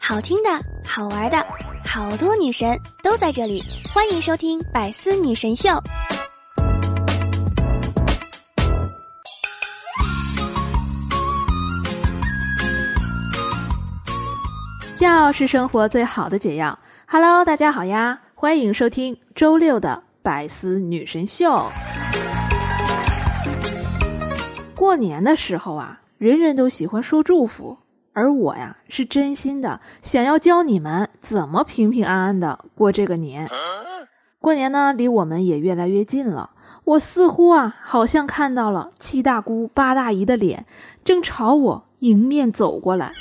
好听的，好玩的，好多女神都在这里，欢迎收听《百思女神秀》。笑是生活最好的解药。Hello，大家好呀，欢迎收听周六的《百思女神秀》。过年的时候啊，人人都喜欢说祝福，而我呀是真心的想要教你们怎么平平安安的过这个年。过年呢，离我们也越来越近了。我似乎啊，好像看到了七大姑八大姨的脸，正朝我迎面走过来。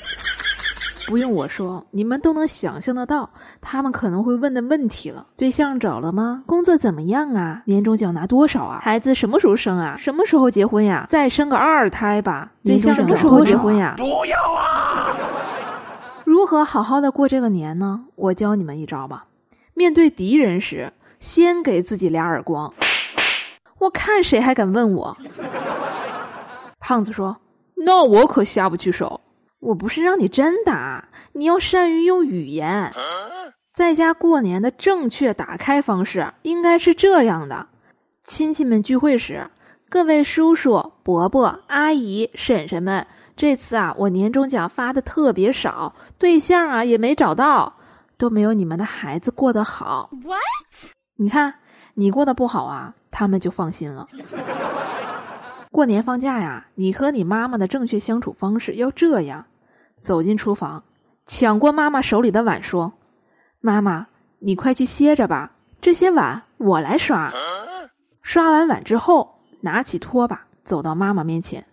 不用我说，你们都能想象得到，他们可能会问的问题了：对象找了吗？工作怎么样啊？年终奖拿多少啊？孩子什么时候生啊？什么时候结婚呀？再生个二胎吧？对象什么时候结婚呀？不要啊！如何好好的过这个年呢？我教你们一招吧。面对敌人时，先给自己俩耳光，我看谁还敢问我。胖子说：“那我可下不去手。”我不是让你真打，你要善于用语言。在家过年的正确打开方式应该是这样的：亲戚们聚会时，各位叔叔、伯伯、阿姨、婶婶们，这次啊，我年终奖发的特别少，对象啊也没找到，都没有你们的孩子过得好。What？你看你过得不好啊，他们就放心了。过年放假呀，你和你妈妈的正确相处方式要这样。走进厨房，抢过妈妈手里的碗，说：“妈妈，你快去歇着吧，这些碗我来刷。”刷完碗之后，拿起拖把走到妈妈面前：“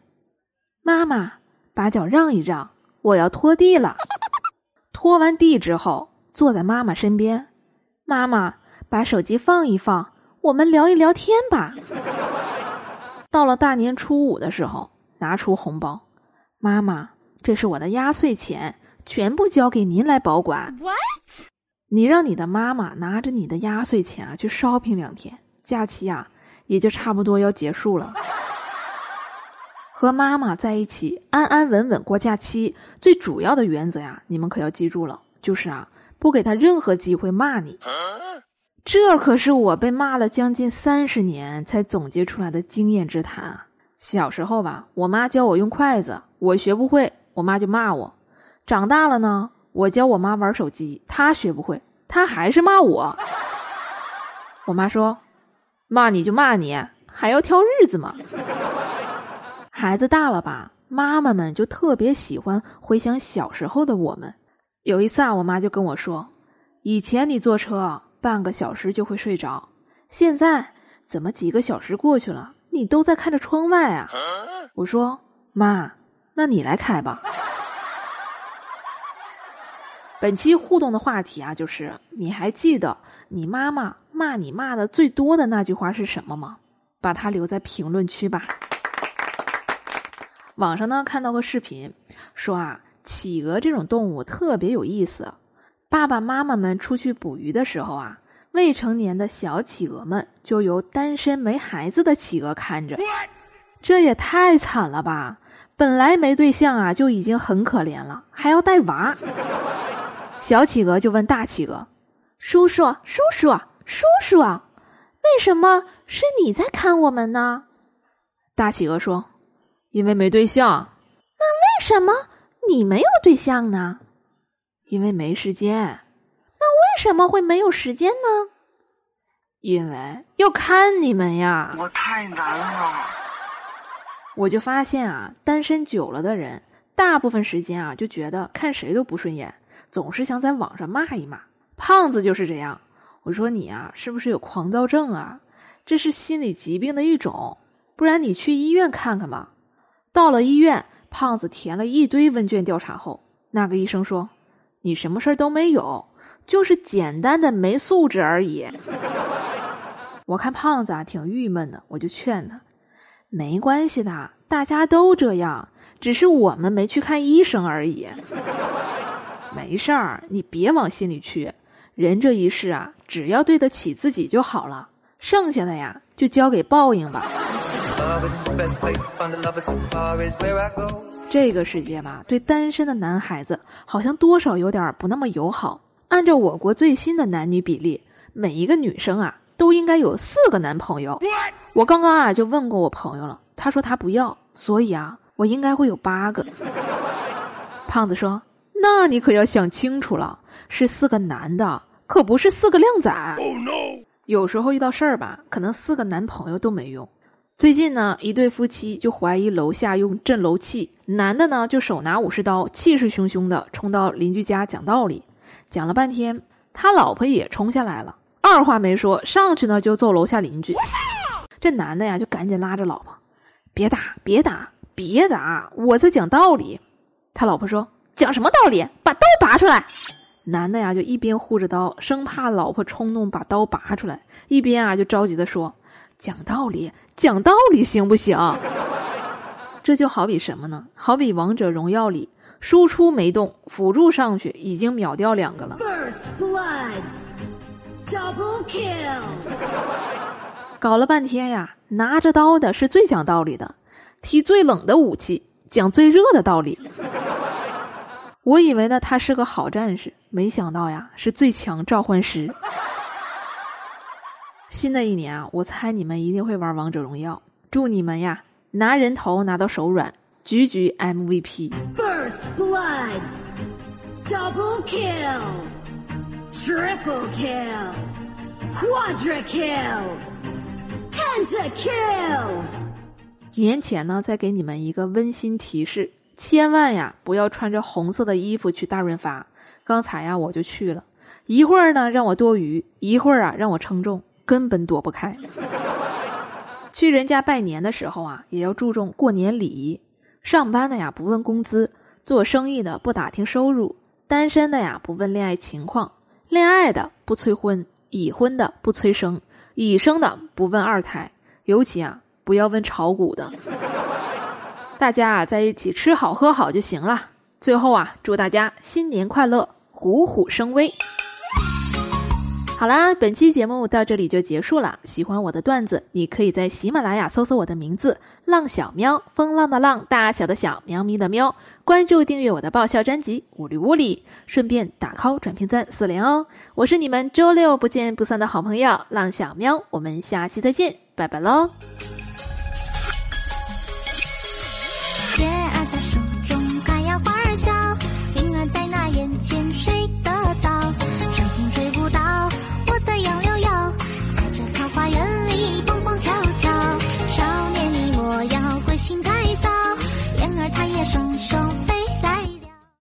妈妈，把脚让一让，我要拖地了。”拖完地之后，坐在妈妈身边：“妈妈，把手机放一放，我们聊一聊天吧。”到了大年初五的时候，拿出红包：“妈妈。”这是我的压岁钱，全部交给您来保管。What？你让你的妈妈拿着你的压岁钱啊去 shopping 两天，假期啊也就差不多要结束了。和妈妈在一起安安稳稳过假期，最主要的原则呀，你们可要记住了，就是啊，不给他任何机会骂你。这可是我被骂了将近三十年才总结出来的经验之谈啊！小时候吧，我妈教我用筷子，我学不会。我妈就骂我，长大了呢，我教我妈玩手机，她学不会，她还是骂我。我妈说：“骂你就骂你，还要挑日子吗？”孩子大了吧，妈妈们就特别喜欢回想小时候的我们。有一次啊，我妈就跟我说：“以前你坐车半个小时就会睡着，现在怎么几个小时过去了，你都在看着窗外啊？”我说：“妈。”那你来开吧。本期互动的话题啊，就是你还记得你妈妈骂你骂的最多的那句话是什么吗？把它留在评论区吧。网上呢看到个视频，说啊，企鹅这种动物特别有意思。爸爸妈妈们出去捕鱼的时候啊，未成年的小企鹅们就由单身没孩子的企鹅看着，这也太惨了吧！本来没对象啊，就已经很可怜了，还要带娃。小企鹅就问大企鹅：“叔叔，叔叔，叔叔，为什么是你在看我们呢？”大企鹅说：“因为没对象。”那为什么你没有对象呢？因为没时间。那为什么会没有时间呢？因为要看你们呀。我太难了。我就发现啊，单身久了的人，大部分时间啊就觉得看谁都不顺眼，总是想在网上骂一骂。胖子就是这样。我说你啊，是不是有狂躁症啊？这是心理疾病的一种，不然你去医院看看吧。到了医院，胖子填了一堆问卷调查后，那个医生说：“你什么事儿都没有，就是简单的没素质而已。”我看胖子啊挺郁闷的，我就劝他。没关系的，大家都这样，只是我们没去看医生而已。没事儿，你别往心里去。人这一世啊，只要对得起自己就好了，剩下的呀，就交给报应吧。这个世界吧，对单身的男孩子好像多少有点不那么友好。按照我国最新的男女比例，每一个女生啊都应该有四个男朋友。我刚刚啊就问过我朋友了，他说他不要，所以啊我应该会有八个。胖子说：“那你可要想清楚了，是四个男的，可不是四个靓仔。哦，no 有时候遇到事儿吧，可能四个男朋友都没用。”最近呢，一对夫妻就怀疑楼下用震楼器，男的呢就手拿武士刀，气势汹汹的冲到邻居家讲道理，讲了半天，他老婆也冲下来了，二话没说，上去呢就揍楼下邻居。这男的呀就赶紧拉着老婆，别打，别打，别打，我在讲道理。他老婆说：“讲什么道理？把刀拔出来！”男的呀就一边护着刀，生怕老婆冲动把刀拔出来，一边啊就着急的说。讲道理，讲道理行不行？这就好比什么呢？好比王者荣耀里输出没动，辅助上去已经秒掉两个了。搞了半天呀，拿着刀的是最讲道理的，提最冷的武器讲最热的道理。我以为呢他是个好战士，没想到呀是最强召唤师。新的一年啊，我猜你们一定会玩王者荣耀。祝你们呀，拿人头拿到手软，局局 MVP。First blood, double kill, triple kill, quadra kill, penta kill。年前呢，再给你们一个温馨提示：千万呀，不要穿着红色的衣服去大润发。刚才呀，我就去了一会儿呢，让我多余；一会儿啊，让我称重。根本躲不开。去人家拜年的时候啊，也要注重过年礼仪。上班的呀不问工资，做生意的不打听收入，单身的呀不问恋爱情况，恋爱的不催婚，已婚的不催生，已生的不问二胎，尤其啊不要问炒股的。大家啊在一起吃好喝好就行了。最后啊，祝大家新年快乐，虎虎生威。好啦，本期节目到这里就结束了。喜欢我的段子，你可以在喜马拉雅搜索我的名字“浪小喵”，风浪的浪，大小的小，喵咪的喵。关注订阅我的爆笑专辑《五里屋里》，顺便打 call 转评赞四连哦。我是你们周六不见不散的好朋友浪小喵，我们下期再见，拜拜喽。